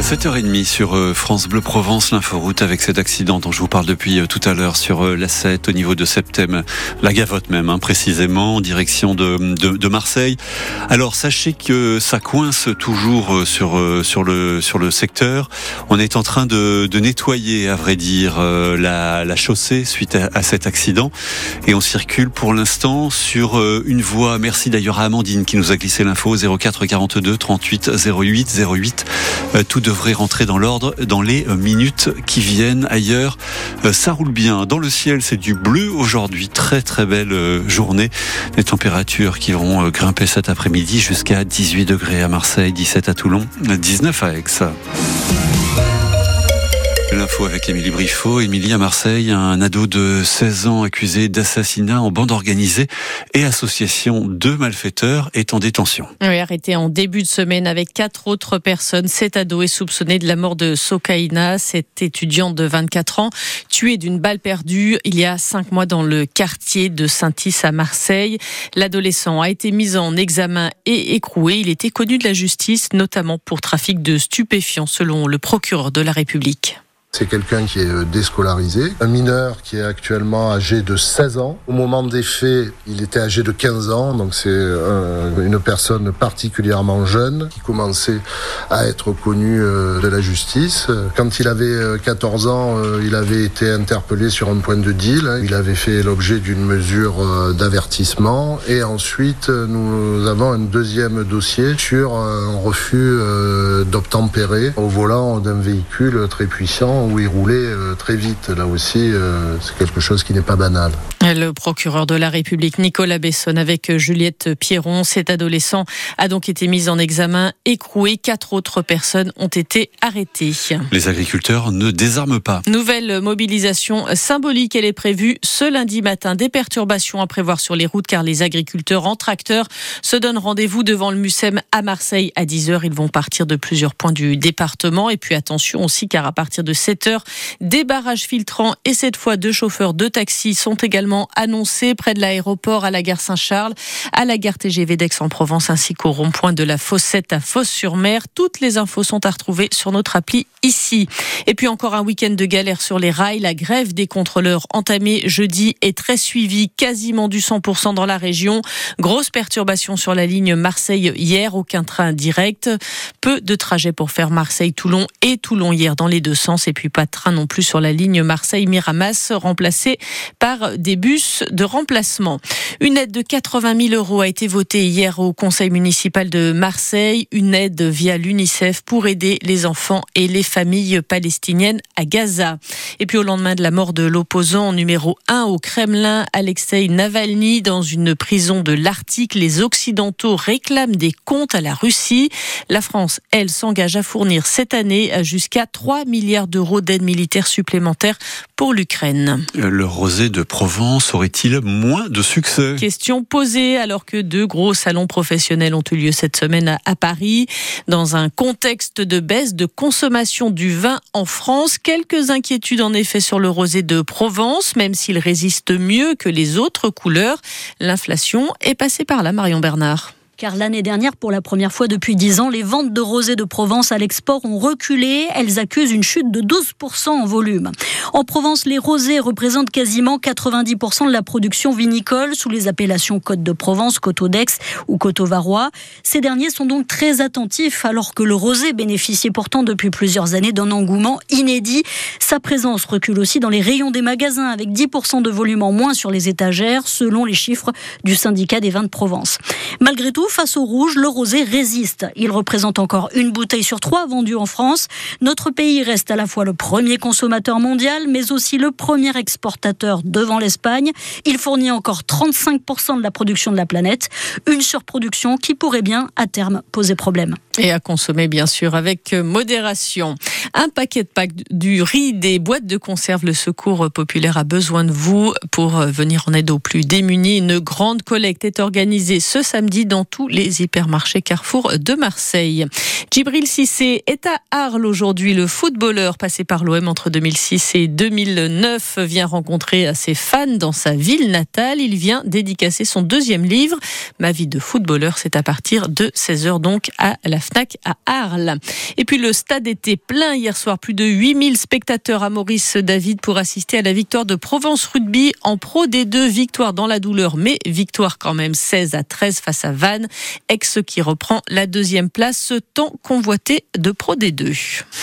7h30 sur euh, France Bleu Provence, l'inforoute avec cet accident dont je vous parle depuis euh, tout à l'heure sur euh, la 7 au niveau de Septem, la Gavotte même, hein, précisément, en direction de, Marseille. Alors sachez que ça coince toujours sur, sur, le, sur le secteur. On est en train de, nettoyer, à vrai dire, la, chaussée suite à, à, cet accident. Et on circule pour l'instant sur une voie. Merci d'ailleurs à Amandine qui nous a glissé l'info 04 42 38 08 08. Tout devrait rentrer dans l'ordre dans les euh, minutes qui viennent. Ailleurs, euh, ça roule bien. Dans le ciel, c'est du bleu aujourd'hui. Très très belle euh, journée. Les températures qui vont grimper cet après-midi jusqu'à 18 degrés à Marseille, 17 à Toulon, 19 à Aix. L'info avec Émilie Briffaut. Émilie à Marseille, un ado de 16 ans accusé d'assassinat en bande organisée et association de malfaiteurs est en détention. Oui, arrêté en début de semaine avec quatre autres personnes. Cet ado est soupçonné de la mort de Sokaina, cette étudiante de 24 ans, tuée d'une balle perdue il y a cinq mois dans le quartier de Saint-Is à Marseille. L'adolescent a été mis en examen et écroué. Il était connu de la justice, notamment pour trafic de stupéfiants, selon le procureur de la République. C'est quelqu'un qui est euh, déscolarisé, un mineur qui est actuellement âgé de 16 ans. Au moment des faits, il était âgé de 15 ans, donc c'est euh, une personne particulièrement jeune qui commençait à être connue euh, de la justice. Quand il avait 14 ans, il avait été interpellé sur un point de deal. Il avait fait l'objet d'une mesure d'avertissement et ensuite nous avons un deuxième dossier sur un refus d'obtempérer au volant d'un véhicule très puissant où il roulait euh, très vite. Là aussi, euh, c'est quelque chose qui n'est pas banal. Le procureur de la République, Nicolas Besson, avec Juliette Pierron, cet adolescent a donc été mis en examen, écroué. Quatre autres personnes ont été arrêtées. Les agriculteurs ne désarment pas. Nouvelle mobilisation symbolique, elle est prévue ce lundi matin. Des perturbations à prévoir sur les routes car les agriculteurs en tracteur se donnent rendez-vous devant le MUSEM à Marseille à 10h. Ils vont partir de plusieurs points du département. Et puis attention aussi car à partir de 7 heures, des barrages filtrants et cette fois deux chauffeurs de taxi sont également annoncés près de l'aéroport à la gare Saint-Charles, à la gare TGV d'Aix-en-Provence ainsi qu'au rond-point de la Fossette à Fosse-sur-Mer. Toutes les infos sont à retrouver sur notre appli ici. Et puis encore un week-end de galère sur les rails. La grève des contrôleurs entamée jeudi est très suivie, quasiment du 100% dans la région. Grosse perturbation sur la ligne Marseille hier, aucun train direct. Peu de trajets pour faire Marseille-Toulon et Toulon hier dans les deux sens. Et puis pas de train non plus sur la ligne Marseille-Miramas, remplacée par des bus de remplacement. Une aide de 80 000 euros a été votée hier au conseil municipal de Marseille. Une aide via l'UNICEF pour aider les enfants et les familles palestiniennes à Gaza. Et puis au lendemain de la mort de l'opposant numéro 1 au Kremlin, Alexei Navalny, dans une prison de l'Arctique, les Occidentaux réclament des comptes à la Russie. La France, elle, s'engage à fournir cette année jusqu'à 3 milliards d'euros d'aide militaire supplémentaire pour l'Ukraine. Le rosé de Provence aurait-il moins de succès Question posée alors que deux gros salons professionnels ont eu lieu cette semaine à Paris. Dans un contexte de baisse de consommation du vin en France, quelques inquiétudes en effet sur le rosé de Provence, même s'il résiste mieux que les autres couleurs. L'inflation est passée par là, Marion Bernard car l'année dernière, pour la première fois depuis 10 ans, les ventes de rosé de Provence à l'export ont reculé. Elles accusent une chute de 12% en volume. En Provence, les rosés représentent quasiment 90% de la production vinicole sous les appellations Côte de Provence, Coteau d'Aix ou Coteau Varois. Ces derniers sont donc très attentifs alors que le rosé bénéficiait pourtant depuis plusieurs années d'un engouement inédit. Sa présence recule aussi dans les rayons des magasins avec 10% de volume en moins sur les étagères selon les chiffres du syndicat des vins de Provence. Malgré tout, face au rouge, le rosé résiste. Il représente encore une bouteille sur trois vendue en France. Notre pays reste à la fois le premier consommateur mondial, mais aussi le premier exportateur devant l'Espagne. Il fournit encore 35% de la production de la planète, une surproduction qui pourrait bien, à terme, poser problème. Et à consommer, bien sûr, avec modération. Un paquet de packs, du riz, des boîtes de conserve. Le Secours populaire a besoin de vous pour venir en aide aux plus démunis. Une grande collecte est organisée ce samedi dans tout les hypermarchés Carrefour de Marseille. Djibril Cissé est à Arles aujourd'hui. Le footballeur passé par l'OM entre 2006 et 2009 vient rencontrer ses fans dans sa ville natale. Il vient dédicacer son deuxième livre. Ma vie de footballeur, c'est à partir de 16h donc à la Et puis le stade était plein hier soir, plus de 8000 spectateurs à Maurice David pour assister à la victoire de Provence Rugby en Pro D2. Victoire dans la douleur, mais victoire quand même 16 à 13 face à Vannes, ex qui reprend la deuxième place, tant convoité de Pro D2.